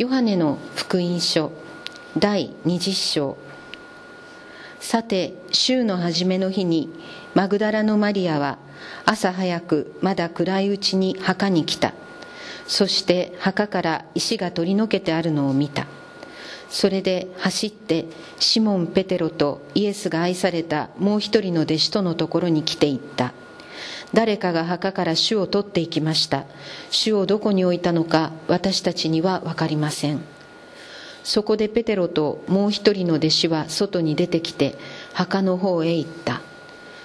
ヨハネの福音書第20章。さて週の初めの日にマグダラのマリアは朝早くまだ暗いうちに墓に来た。そして墓から石が取り除けてあるのを見た。それで走ってシモン・ペテロとイエスが愛されたもう一人の弟子とのところに来ていった。誰かが墓から主を取っていきました。主をどこに置いたのか私たちには分かりません。そこでペテロともう一人の弟子は外に出てきて墓の方へ行った。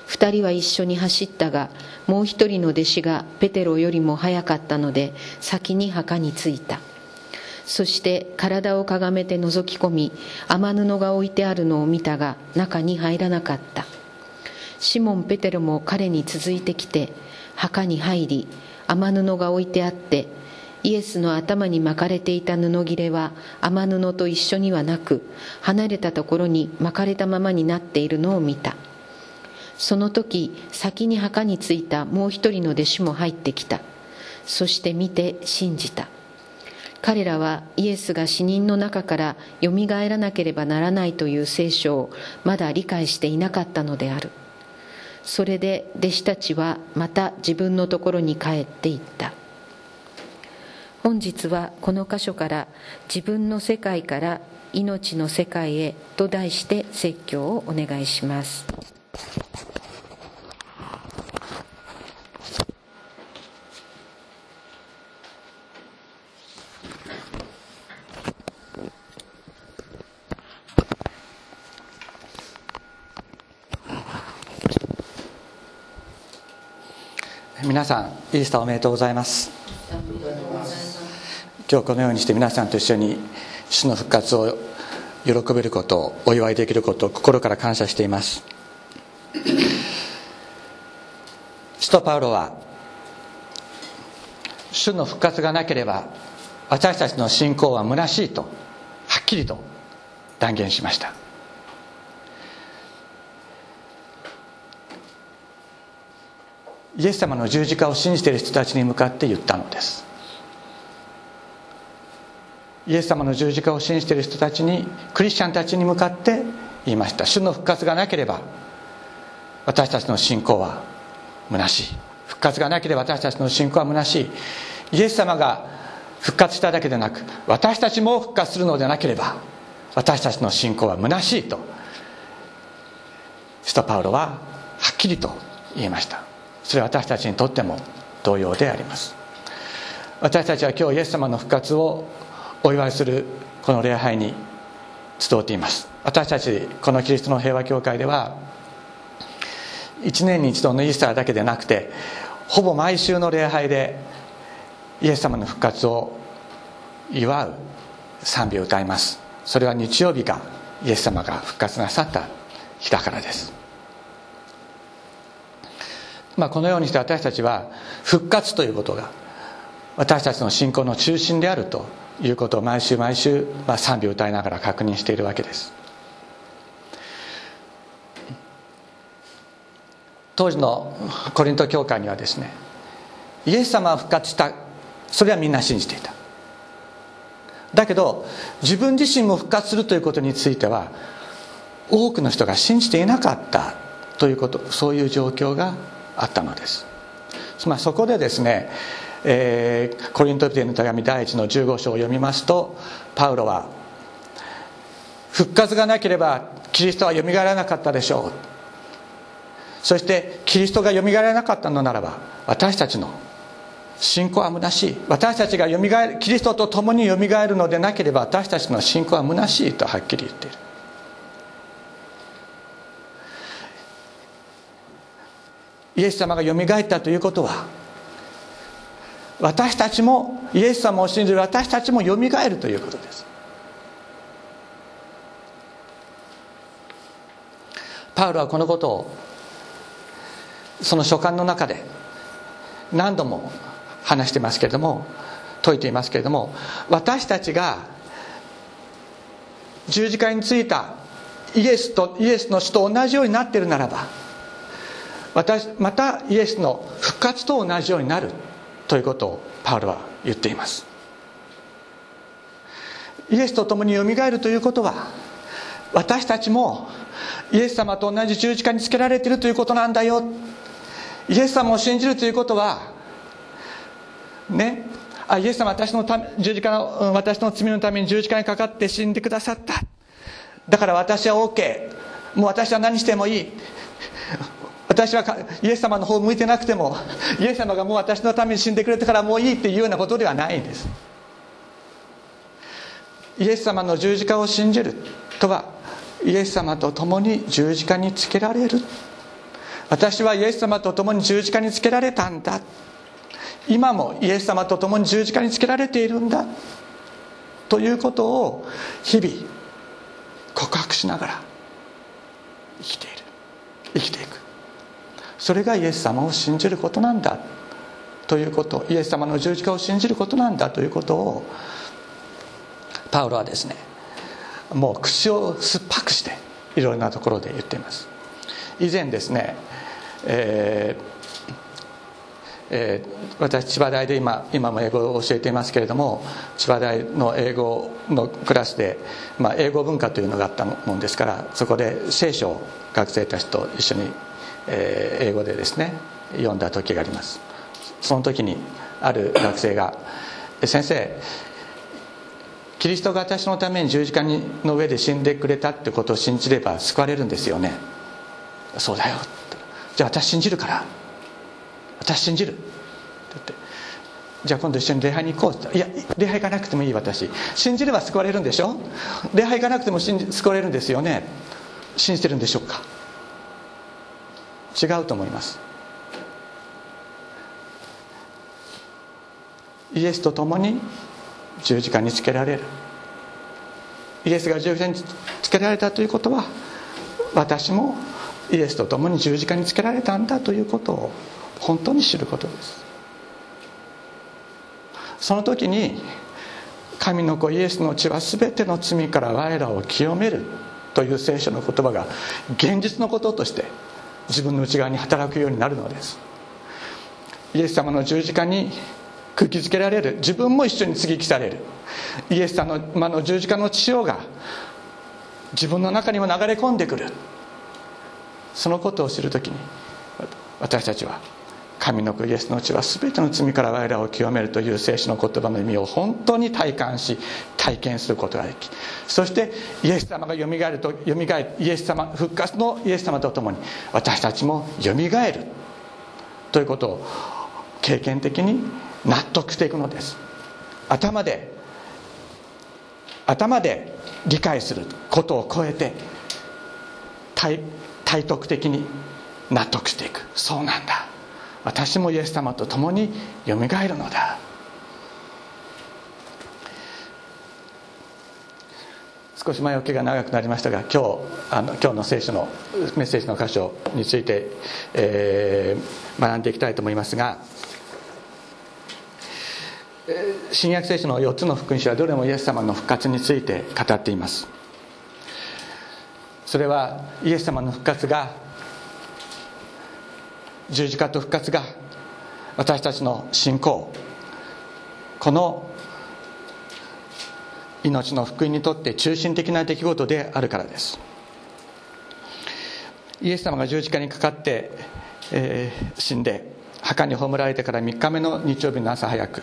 二人は一緒に走ったがもう一人の弟子がペテロよりも早かったので先に墓に着いた。そして体をかがめて覗き込み雨布が置いてあるのを見たが中に入らなかった。シモン・ペテロも彼に続いてきて墓に入り雨布が置いてあってイエスの頭に巻かれていた布切れは雨布と一緒にはなく離れたところに巻かれたままになっているのを見た。その時先に墓に着いたもう一人の弟子も入ってきた。そして見て信じた。彼らはイエスが死人の中からよみがえらなければならないという聖書をまだ理解していなかったのである。それで弟子たちはまた自分のところに帰っていった。本日はこの箇所から自分の世界から命の世界へと題して説教をお願いします。皆さんイースターおめでとうございます。今日このようにして皆さんと一緒に主の復活を喜べることをお祝いできることを心から感謝しています。使徒パウロは主の復活がなければ私たちの信仰は虚しいとはっきりと断言しました。イエス様の十字架を信じている人たちに向かって言ったのです。イエス様の十字架を信じている人たちにクリスチャンたちに向かって言いました。主の復活がなければ私たちの信仰は虚しい。復活がなければ私たちの信仰は虚しい。イエス様が復活しただけでなく私たちも復活するのでなければ私たちの信仰は虚しいと。使徒パウロははっきりと言いました。それは私たちにとっても同様であります。私たちは今日イエス様の復活をお祝いするこの礼拝に集っています。私たちこのキリストの平和協会では1年に一度のイースターだけでなくてほぼ毎週の礼拝でイエス様の復活を祝う賛美を歌います。それは日曜日がイエス様が復活なさった日だからです。まあ、このようにして私たちは復活ということが私たちの信仰の中心であるということを毎週毎週、まあ、賛美を歌いながら確認しているわけです。当時のコリント教会にはですねイエス様は復活したそれはみんな信じていた。だけど自分自身も復活するということについては多くの人が信じていなかったということそういう状況があったのです。まあ、そこでですね、えー、コリント人の手紙第1の15章を読みますとパウロは復活がなければキリストはよみがえらなかったでしょう。そしてキリストがよみがえらなかったのならば私たちの信仰は虚しい。私たちがよみがえるキリストと共によみがえるのでなければ私たちの信仰は虚しいとはっきり言っている。イエス様がよみがえったということは私たちもイエス様を信じる私たちもよみがえるということです。パウロはこのことをその書簡の中で何度も話してますけれども説いていますけれども私たちが十字架についたイエスとイエスの死と同じようになっているならば私またイエスの復活と同じようになるということをパウロは言っています。イエスと共によみがえるということは私たちもイエス様と同じ十字架につけられているということなんだよ。イエス様を信じるということはねあイエス様私のため十字架の私の罪のために十字架にかかって死んでくださった。だから私は OK もう私は何してもいい。私はイエス様の方を向いてなくてもイエス様がもう私のために死んでくれたからもういいっていうようなことではないんです。イエス様の十字架を信じるとはイエス様と共に十字架につけられる。私はイエス様と共に十字架につけられたんだ。今もイエス様と共に十字架につけられているんだ。ということを日々告白しながら生きている。生きていく。それがイエス様を信じることなんだということ。イエス様の十字架を信じることなんだということをパウロはですねもう口を酸っぱくしていろいろなところで言っています。以前ですね、えーえー、私千葉大で今今も英語を教えていますけれども千葉大の英語のクラスで、まあ、英語文化というのがあったもんですからそこで聖書を学生たちと一緒に、え、英語でですね読んだ時があります。その時にある学生が「先生キリストが私のために十字架の上で死んでくれたってことを信じれば救われるんですよね。そうだよ。じゃあ私信じるから。私信じる。って言って。じゃあ今度一緒に礼拝に行こう。っていや礼拝行かなくてもいい私。信じれば救われるんでしょ？礼拝行かなくても信じ救われるんですよね。信じてるんでしょうか？違うと思います。イエスと共に十字架につけられる。イエスが十字架につけられたということは私もイエスと共に十字架につけられたんだということを本当に知ることです。その時に神の子イエスの血は全ての罪から我らを清めるという聖書の言葉が現実のこととして自分の内側に働くようになるのです。イエス様の十字架に空気づけられる自分も一緒に接ぎ木される。イエス様のの十字架の血潮が自分の中にも流れ込んでくる。そのことを知る時に私たちは神の子イエスの血は全ての罪から我らを清めるという聖書の言葉の意味を本当に体感し体験することができ。そしてイエス様がよみがえるとよみがえイエス様復活のイエス様と共に私たちもよみがえるということを経験的に納得していくのです。頭で頭で理解することを超えて体体得的に納得していく。そうなんだ。私もイエス様と共によみがえるのだ。少し前置きが長くなりましたが今日あの今日の聖書のメッセージの箇所について、えー、学んでいきたいと思いますが新約聖書の4つの福音書はどれもイエス様の復活について語っています。それはイエス様の復活が十字架と復活が私たちの信仰この命の福音にとって中心的な出来事であるからです。イエス様が十字架にかかって、えー、死んで墓に葬られてから3日目の日曜日の朝早く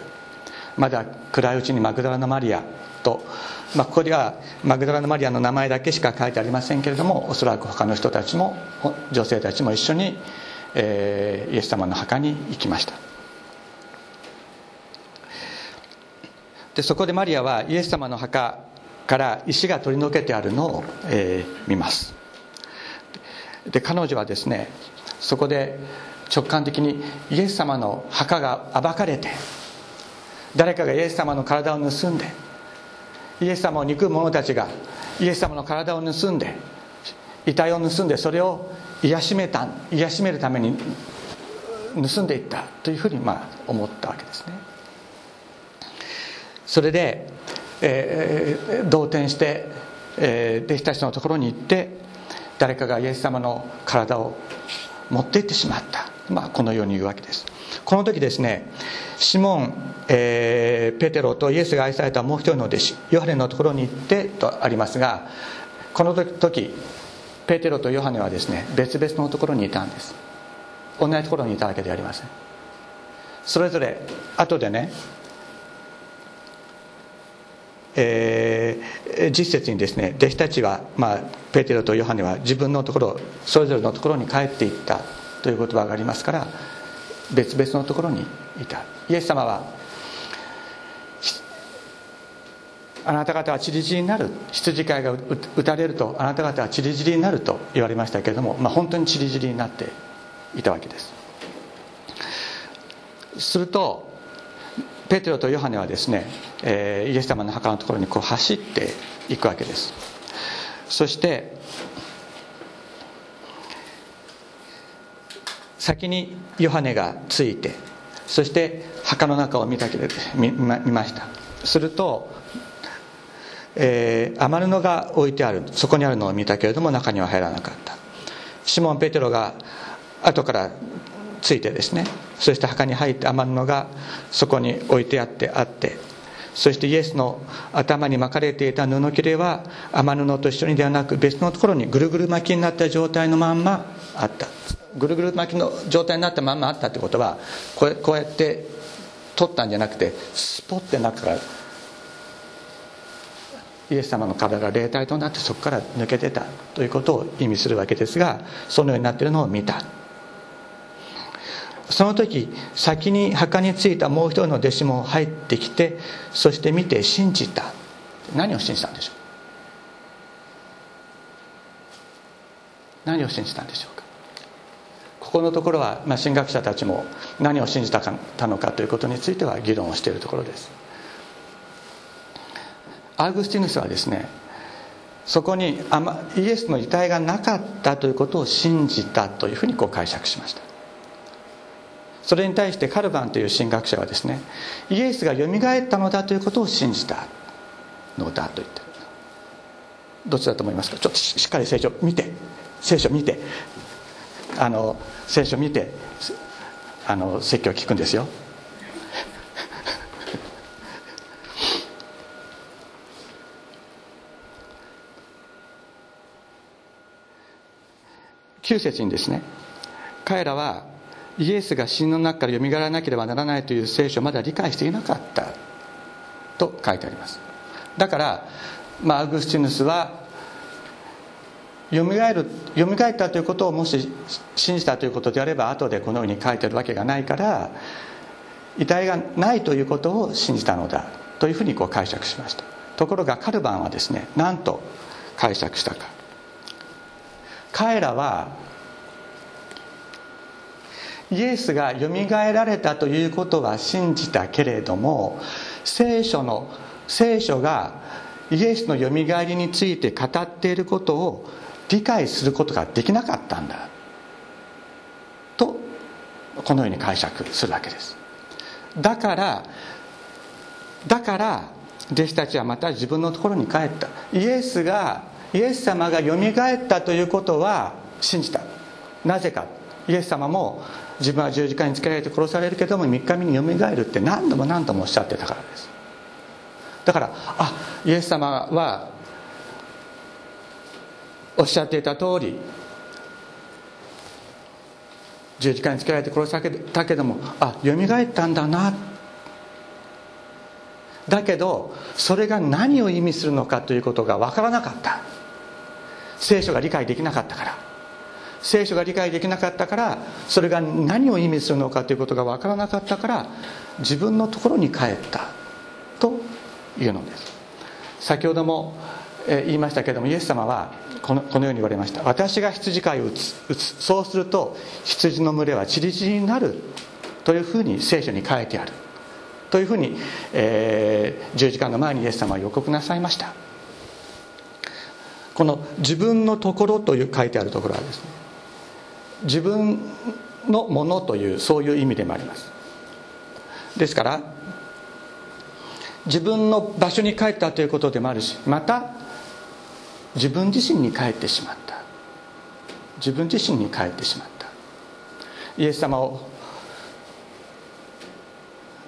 まだ暗いうちにマグダラのマリアと、まあ、ここではマグダラのマリアの名前だけしか書いてありませんけれどもおそらく他の人たちも女性たちも一緒に、えー、イエス様の墓に行きました。でそこでマリアはイエス様の墓から石が取り除けてあるのを、えー、見ます。で彼女はですねそこで直感的にイエス様の墓が暴かれて誰かがイエス様の体を盗んでイエス様を憎む者たちがイエス様の体を盗んで遺体を盗んでそれを癒しめた癒しめるために盗んでいったというふうにまあ思ったわけですね。それで、えー、動転して、えー、弟子たちのところに行って誰かがイエス様の体を持って行ってしまった。まあ、このように言うわけです。この時ですねシモン、えー、ペテロとイエスが愛されたもう一人の弟子ヨハネのところに行ってとありますがこの時ペテロとヨハネはですね別々のところにいたんです。同じところにいたわけではありません。それぞれ後でねえー、実節にですね弟子たちは、まあ、ペテロとヨハネは自分のところそれぞれのところに帰っていったという言葉がありますから別々のところにいた。イエス様はあなた方は散り散りになる羊飼いが打たれるとあなた方は散り散りになると言われましたけれども、まあ、本当に散り散りになっていたわけです。するとペテロとヨハネはですね、えー、イエス様の墓のところにこう走っていくわけです。そして先にヨハネがついてそして墓の中を見たけれ見見ました。すると、えー、雨布が置いてあるそこにあるのを見たけれども中には入らなかった。シモン・ペテロが後からついてですねそして墓に入って余るのがそこに置いてあってあってそしてイエスの頭に巻かれていた布切れは雨布と一緒にではなく別のところにぐるぐる巻きになった状態のまんまあった。ぐるぐる巻きの状態になったまんまあったってことはこうこうやって取ったんじゃなくてスポッて中からイエス様の体が霊体となってそこから抜けてたということを意味するわけですがそのようになっているのを見た。その時先に墓に着いたもう一人の弟子も入ってきてそして見て信じた。何を信じたんでしょう？何を信じたんでしょうか？ここのところは、まあ、神学者たちも何を信じたのかということについては議論をしているところです。アグスティヌスはですねそこにイエスの遺体がなかったということを信じたというふうにこう解釈しました。それに対してカルバンという神学者はですねイエスがよみがえったのだということを信じたのだと言ってる。どっちだと思いますか？ちょっとしっかり聖書見て聖書見てあの聖書見てあの説教を聞くんですよ。9節にですね。彼らはイエスが死の中からよみがらなければならないという聖書をまだ理解していなかったと書いてあります。だから、まあ、アグスティヌスはよみがえるよみがえったということをもし信じたということであれば後でこのように書いてるわけがないから遺体がないということを信じたのだというふうにこう解釈しました。ところがカルバンはですね何と解釈したか。彼らはイエスがよみがえられたということは信じたけれども聖書の聖書がイエスのよみがえりについて語っていることを理解することができなかったんだ。とこのように解釈するわけです。だからだから弟子たちはまた自分のところに帰った。イエスがイエス様がよみがえったということは信じた。なぜか。イエス様も自分は十字架につけられて殺されるけども3日目によみがえるって何度も何度もおっしゃってたからです。だからあイエス様はおっしゃっていた通り十字架につけられて殺されたけどもあよみがえったんだな。だけどそれが何を意味するのかということが分からなかった。聖書が理解できなかったから。聖書が理解できなかったからそれが何を意味するのかということが分からなかったから自分のところに帰ったというのです。先ほども言いましたけどもイエス様はこのこのように言われました。私が羊飼いを打つ打つ。そうすると羊の群れは散り散りになるというふうに聖書に書いてある。というふうに、えー、十字架の前にイエス様は予告なさいました。この自分のところという書いてあるところはですね自分のものというそういう意味でもあります。ですから自分の場所に帰ったということでもあるしまた自分自身に帰ってしまった。自分自身に帰ってしまった。イエス様を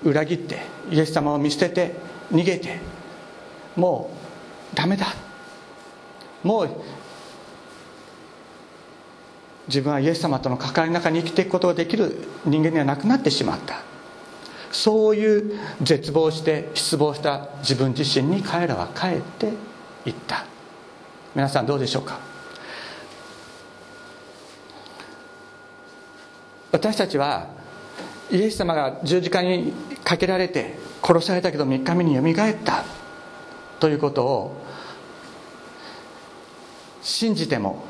裏切ってイエス様を見捨てて逃げてもうダメだ。もう自分はイエス様との関わりの中に生きていくことができる人間にはなくなってしまった。そういう絶望して失望した自分自身に彼らは帰っていった。皆さんどうでしょうか？私たちはイエス様が十字架にかけられて殺されたけど3日目によみがえったということを信じても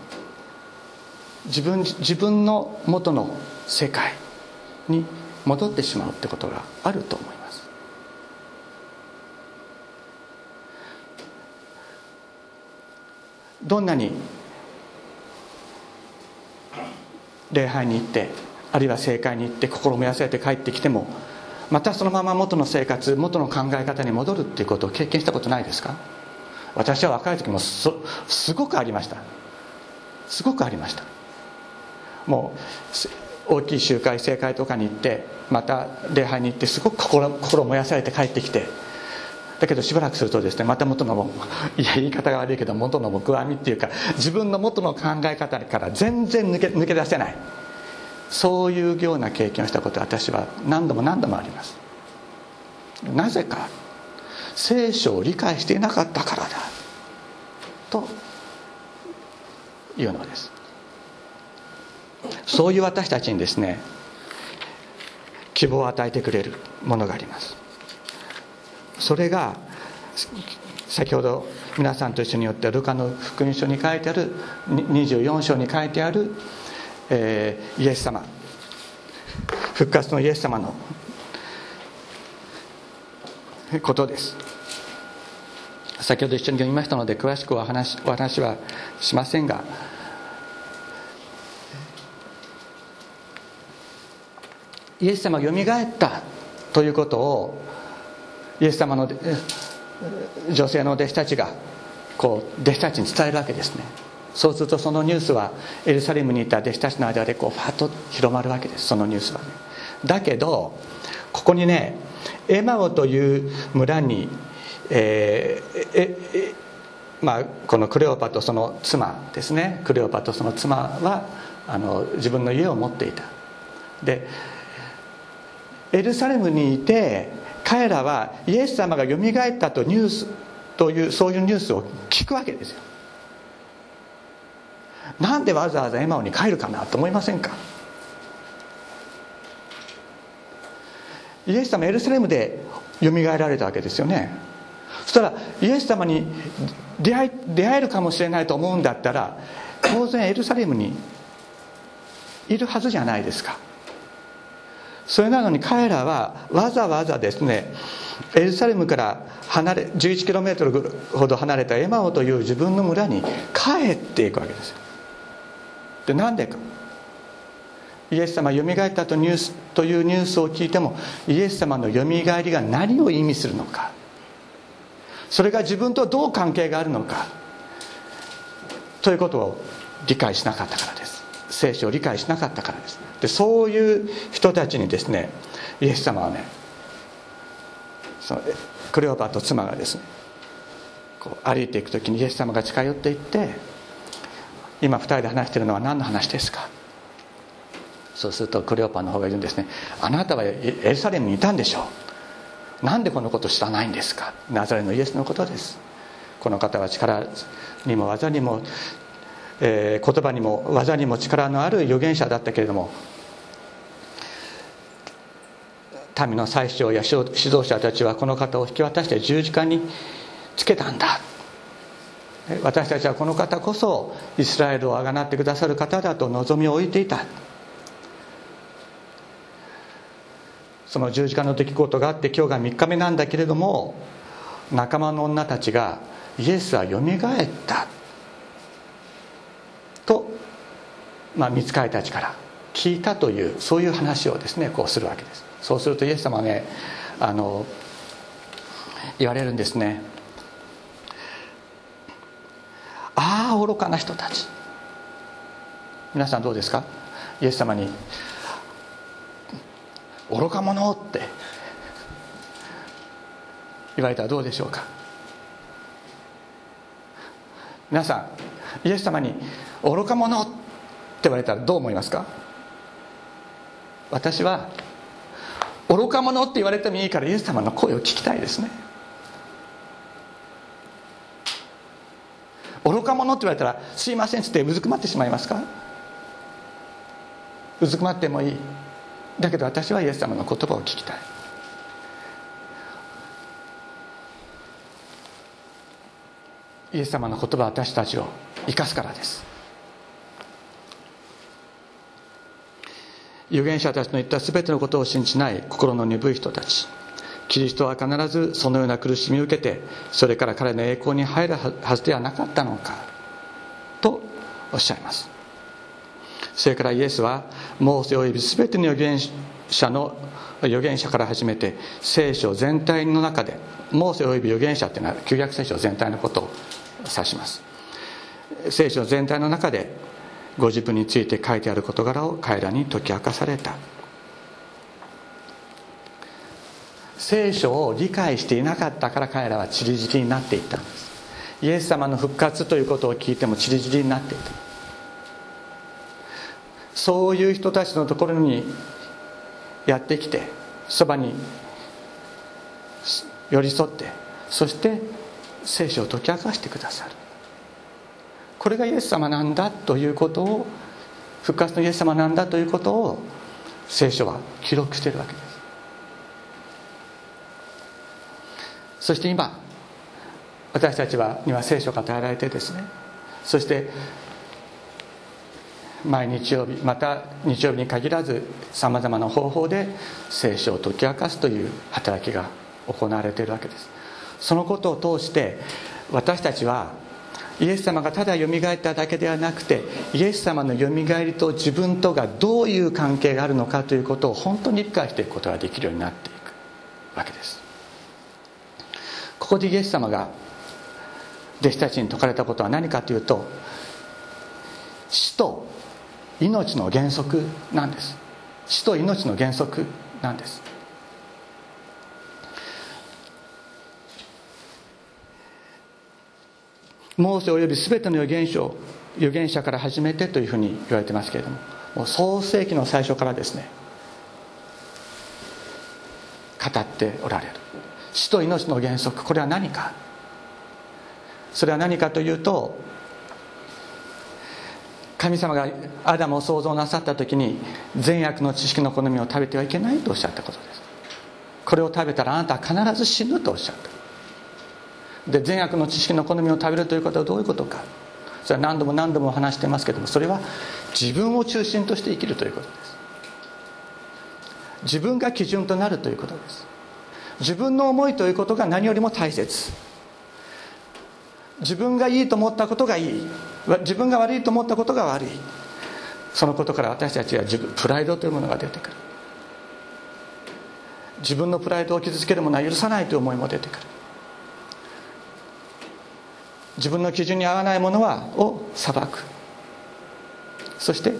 自分自分の元の世界に戻ってしまうってことがあると思います。どんなに礼拝に行ってあるいは正解に行って心燃やされて帰ってきてもまたそのまま元の生活元の考え方に戻るっていうことを経験したことないですか？私は若い時もすごくありました。すごくありました。もう大きい集会正会とかに行ってまた礼拝に行ってすごく心心燃やされて帰ってきてだけどしばらくするとですねまた元の いや言い方が悪いけど元の木阿弥っていうか自分の元の考え方から全然抜け抜け出せない。そういうような経験をしたこと私は何度も何度もあります。なぜか聖書を理解していなかったからだ。というのです。そういう私たちにですね希望を与えてくれるものがあります。それが先ほど皆さんと一緒によってルカの福音書に書いてある24章に書いてある、えー、イエス様。復活のイエス様のことです。先ほど一緒に読みましたので詳しくお話お話はしませんがイエス様がよみがえったということをイエス様の女性の弟子たちがこう弟子たちに伝えるわけですね。そうするとそのニュースはエルサレムにいた弟子たちの間でこうファッと広まるわけですそのニュースはね。だけどここにねエマオという村に、えー、ええまあ、このクレオパとその妻ですね。クレオパとその妻はあの自分の家を持っていた。でエルサレムにいて彼らはイエス様がよみがえったとニュースというそういうニュースを聞くわけですよ。なんでわざわざエマオに帰るかなと思いませんか？イエス様エルサレムでよみがえられたわけですよね。そしたらイエス様に出会出会えるかもしれないと思うんだったら当然エルサレムにいるはずじゃないですか。それなのに彼らはわざわざですねエルサレムから離れ 11km ほど離れたエマオという自分の村に帰っていくわけですよ。でなんでか。イエス様よみがえったとニュースというニュースを聞いてもイエス様のよみがえりが何を意味するのか。それが自分とどう関係があるのか。ということを理解しなかったからです。聖書を理解しなかったからです。でそういう人たちにですねイエス様はねそのクレオパと妻がですねこう歩いていく時にイエス様が近寄っていって今2人で話しているのは何の話ですか？そうするとクレオパの方が言うんですね。あなたはエルサレムにいたんでしょう。なんでこのこと知らないんですか？ナザレのイエスのことです。この方は力にも技にも、えー、言葉にも技にも力のある預言者だったけれども民の宰相や指導者たちはこの方を引き渡して十字架につけたんだ。私たちはこの方こそイスラエルをあがなってくださる方だと望みを置いていた。その十字架の出来事があって今日が3日目なんだけれども仲間の女たちがイエスはよみがえったと、まあ、見つかりたちから聞いたというそういう話をですねこうするわけです。そうするとイエス様はねあの言われるんですね。ああ愚かな人たち。皆さんどうですか？イエス様に愚か者って。言われたらどうでしょうか。皆さんイエス様に「愚か者」って言われたらどう思いますか？私は愚か者って言われてもいいからイエス様の声を聞きたいですね。愚か者って言われたら「すいません」っつってうずくまってしまいますか？うずくまってもいい。だけど私はイエス様の言葉を聞きたい。イエス様の言葉は私たちを生かすからです。預言者たちの言った全てのことを信じない心の鈍い人たち。キリストは必ずそのような苦しみを受けてそれから彼の栄光に入るはずではなかったのかとおっしゃいます。それからイエスはモーセ及び全ての預言者の預言者から始めて聖書全体の中でモーセ及び預言者っていうのは旧約聖書全体のことを指します。聖書全体の中でご自分について書いてある事柄を彼らに解き明かされた。聖書を理解していなかったから彼らは散り散りになっていったんです。イエス様の復活ということを聞いても散り散りになっていた。そういう人たちのところにやってきてそばに寄り添ってそして聖書を解き明かしてくださる。これがイエス様なんだということを復活のイエス様なんだということを聖書は記録しているわけです。そして今私たちはには聖書が与えられてですねそして毎日曜日また日曜日に限らずさまざまな方法で聖書を解き明かすという働きが行われているわけです。そのことを通して私たちはイエス様がただよみがえっただけではなくてイエス様のよみがえりと自分とがどういう関係があるのかということを本当に理解していくことができるようになっていくわけです。ここでイエス様が弟子たちに説かれたことは何かというと死と命の原則なんです。死と命の原則なんです。モーセおよび全ての預言書預言者から始めてというふうに言われてますけれどももう創世紀の最初からですね語っておられる。死と命の原則これは何か？それは何かというと神様がアダムを創造なさった時に善悪の知識の好みを食べてはいけないとおっしゃったことです。これを食べたらあなたは必ず死ぬとおっしゃった。で善悪の知識の好みを食べるということはどういうことか。それは何度も何度も話してますけどもそれは自分を中心として生きるということです。自分が基準となるということです。自分の思いということが何よりも大切。自分がいいと思ったことがいい。自分が悪いと思ったことが悪い。そのことから私たちは自分プライドというものが出てくる。自分のプライドを傷つけるものは許さないという思いも出てくる。自分の基準に合わないものはを裁く。そして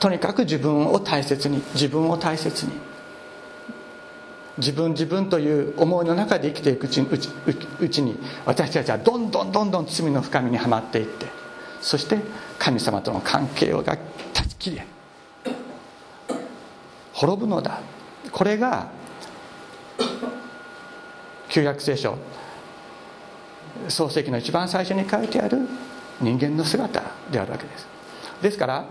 とにかく自分を大切に自分を大切に。自分自分という思いの中で生きていくうちうちに私たちはどんどんどんどん罪の深みにはまっていってそして神様との関係をが断ち切れ。滅ぶのだ。これが旧約聖書創世記の一番最初に書いてある人間の姿であるわけです。ですから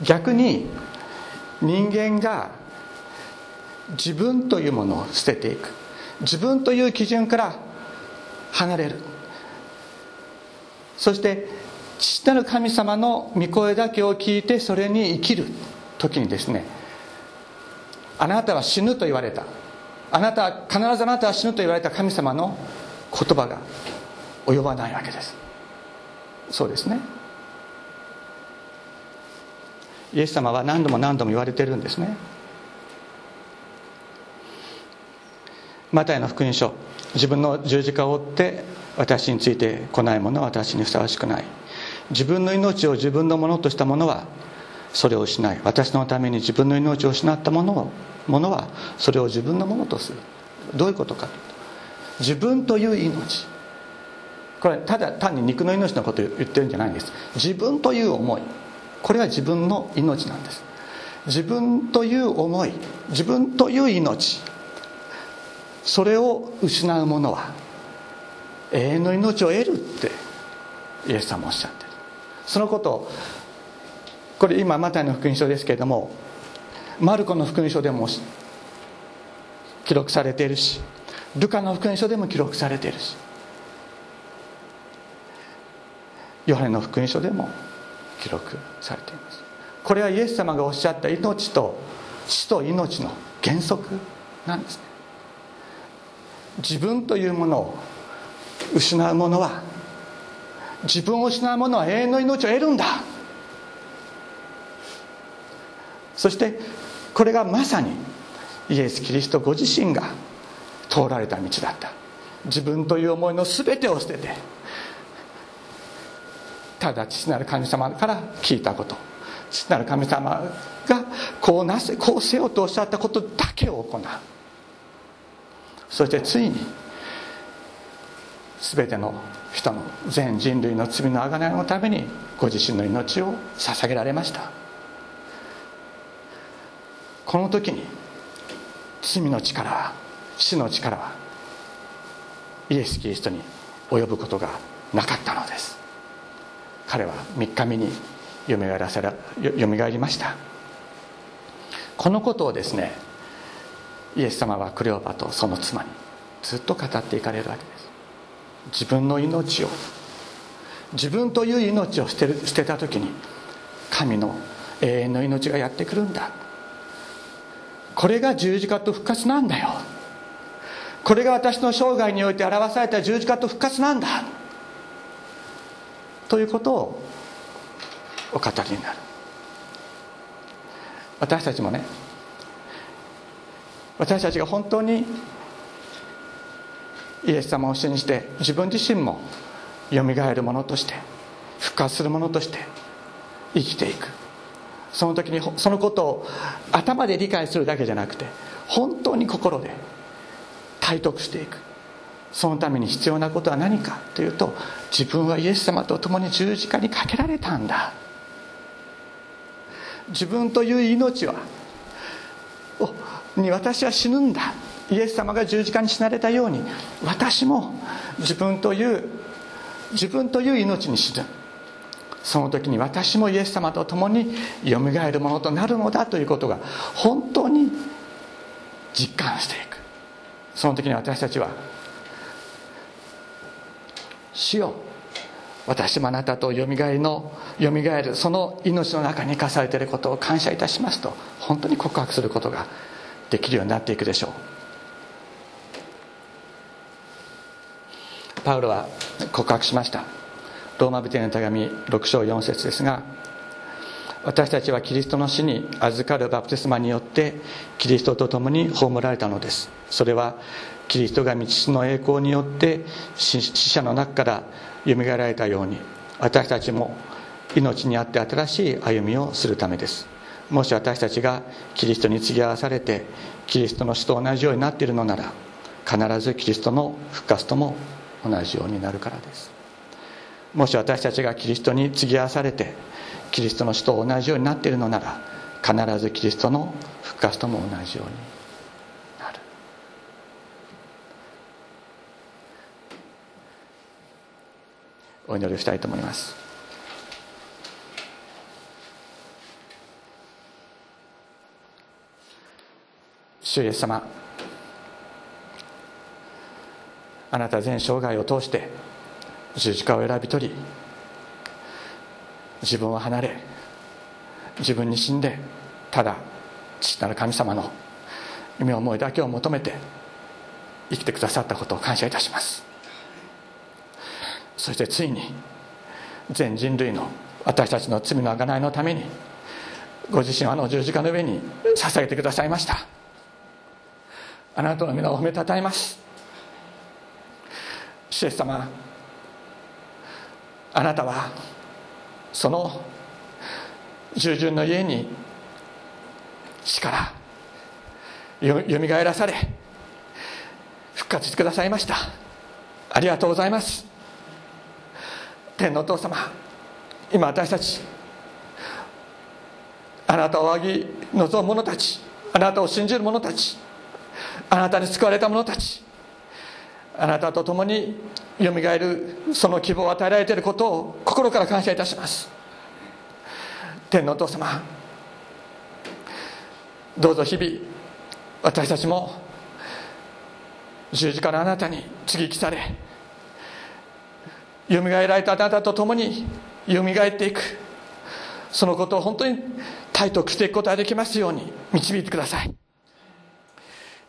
逆に人間が自分というものを捨てていく。自分という基準から離れる。そして父なる神様の御声だけを聞いてそれに生きる時にですねあなたは死ぬと言われた。あなた必ずあなたは死ぬと言われた神様の言葉が及ばないわけです。そうですね。イエス様は何度も何度も言われてるんですね。マタイの福音書自分の十字架を追って私について来ない者は私にふさわしくない。自分の命を自分のものとした者はそれを失い。私のために自分の命を失った者をものはそれを自分のものとする。どういうことか。自分という命。これただ単に肉の命のことを言ってるんじゃないんです。自分という思い。これは自分の命なんです。自分という思い。自分という命。それを失う者は永遠の命を得るってイエス様おっしゃってる。そのことこれ今マタイの福音書ですけれどもマルコの福音書でも記録されているしルカの福音書でも記録されているしヨハネの福音書でも記録されています。これはイエス様がおっしゃった命と死と命の原則なんですね。自分というものを失う者は自分を失う者は永遠の命を得るんだ。そしてこれがまさにイエス・キリストご自身が通られた道だった。自分という思いの全てを捨ててただ父なる神様から聞いたこと。父なる神様がこうなせこうせよとおっしゃったことだけを行う。そしてついに全ての人の全人類の罪の贖いのためにご自身の命を捧げられました。この時に罪の力は死の力はイエス・キリストに及ぶことがなかったのです。彼は3日目によみがらせらよみがえりました。このことをですねイエス様はクレオパとその妻にずっと語っていかれるわけです。自分の命を自分という命を捨てる捨てた時に神の永遠の命がやってくるんだ。これが十字架と復活なんだよ。これが私の生涯において表された十字架と復活なんだ。ということをお語りになる。私たちもね私たちが本当にイエス様を信じて自分自身もよみがえるものとして復活するものとして生きていく。その時にそのことを頭で理解するだけじゃなくて本当に心で体得していく。そのために必要なことは何かというと自分はイエス様と共に十字架にかけられたんだ。自分という命はに私は死ぬんだ。イエス様が十字架に死なれたように私も自分という自分という命に死ぬ。その時に私もイエス様と共によみがえるものとなるのだということが本当に実感していく。その時に私たちは「主よ私もあなたとよみがえのよみがえるその命の中に生かされていることを感謝いたします」と本当に告白することができるようになっていくでしょう。パウロは告白しました。ローマ人への手紙6章4節ですが私たちはキリストの死に預かるバプテスマによってキリストと共に葬られたのです。それはキリストが道の栄光によって死者の中からよみがえられたように私たちも命にあって新しい歩みをするためです。もし私たちがキリストに継ぎ合わされてキリストの死と同じようになっているのなら必ずキリストの復活とも同じようになるからです。もし私たちがキリストに継ぎ合わされてキリストの死と同じようになっているのなら必ずキリストの復活とも同じようになる。お祈りしたいと思います。主イエス様あなた全生涯を通して十字架を選び取り自分を離れ自分に死んでただ父なる神様の夢思いだけを求めて生きてくださったことを感謝いたします。そしてついに全人類の私たちの罪の贖いのためにご自身はあの十字架の上に捧げてくださいました。あなたの皆を褒めたたえます。主イエス様あなたはその従順の家に死からよよみがえらされ復活してくださいました。ありがとうございます。天のお父様今私たちあなたを仰ぎ望む者たちあなたを信じる者たちあなたに救われた者たちあなたと共によみがえるその希望を与えられていることを心から感謝いたします。天のお父様どうぞ日々私たちも十字架のあなたに接ぎ木されよみがえられたあなたと共によみがえっていくそのことを本当に体得していくことができますように導いてください。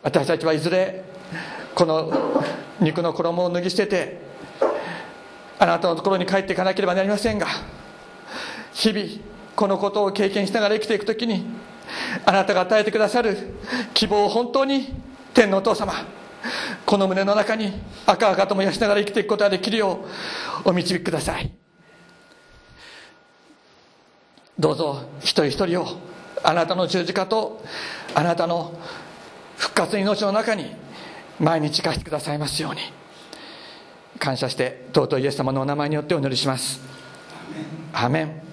私たちはいずれこの肉の衣を脱ぎ捨ててあなたのところに帰っていかなければなりませんが日々このことを経験しながら生きていくときにあなたが与えてくださる希望を本当に天のお父様この胸の中に赤々と燃やしながら生きていくことができるようお導きください。どうぞ一人一人をあなたの十字架とあなたの復活の命の中に毎日生かしてくださいますように。感謝して尊いイエス様のお名前によってお祈りします。アメン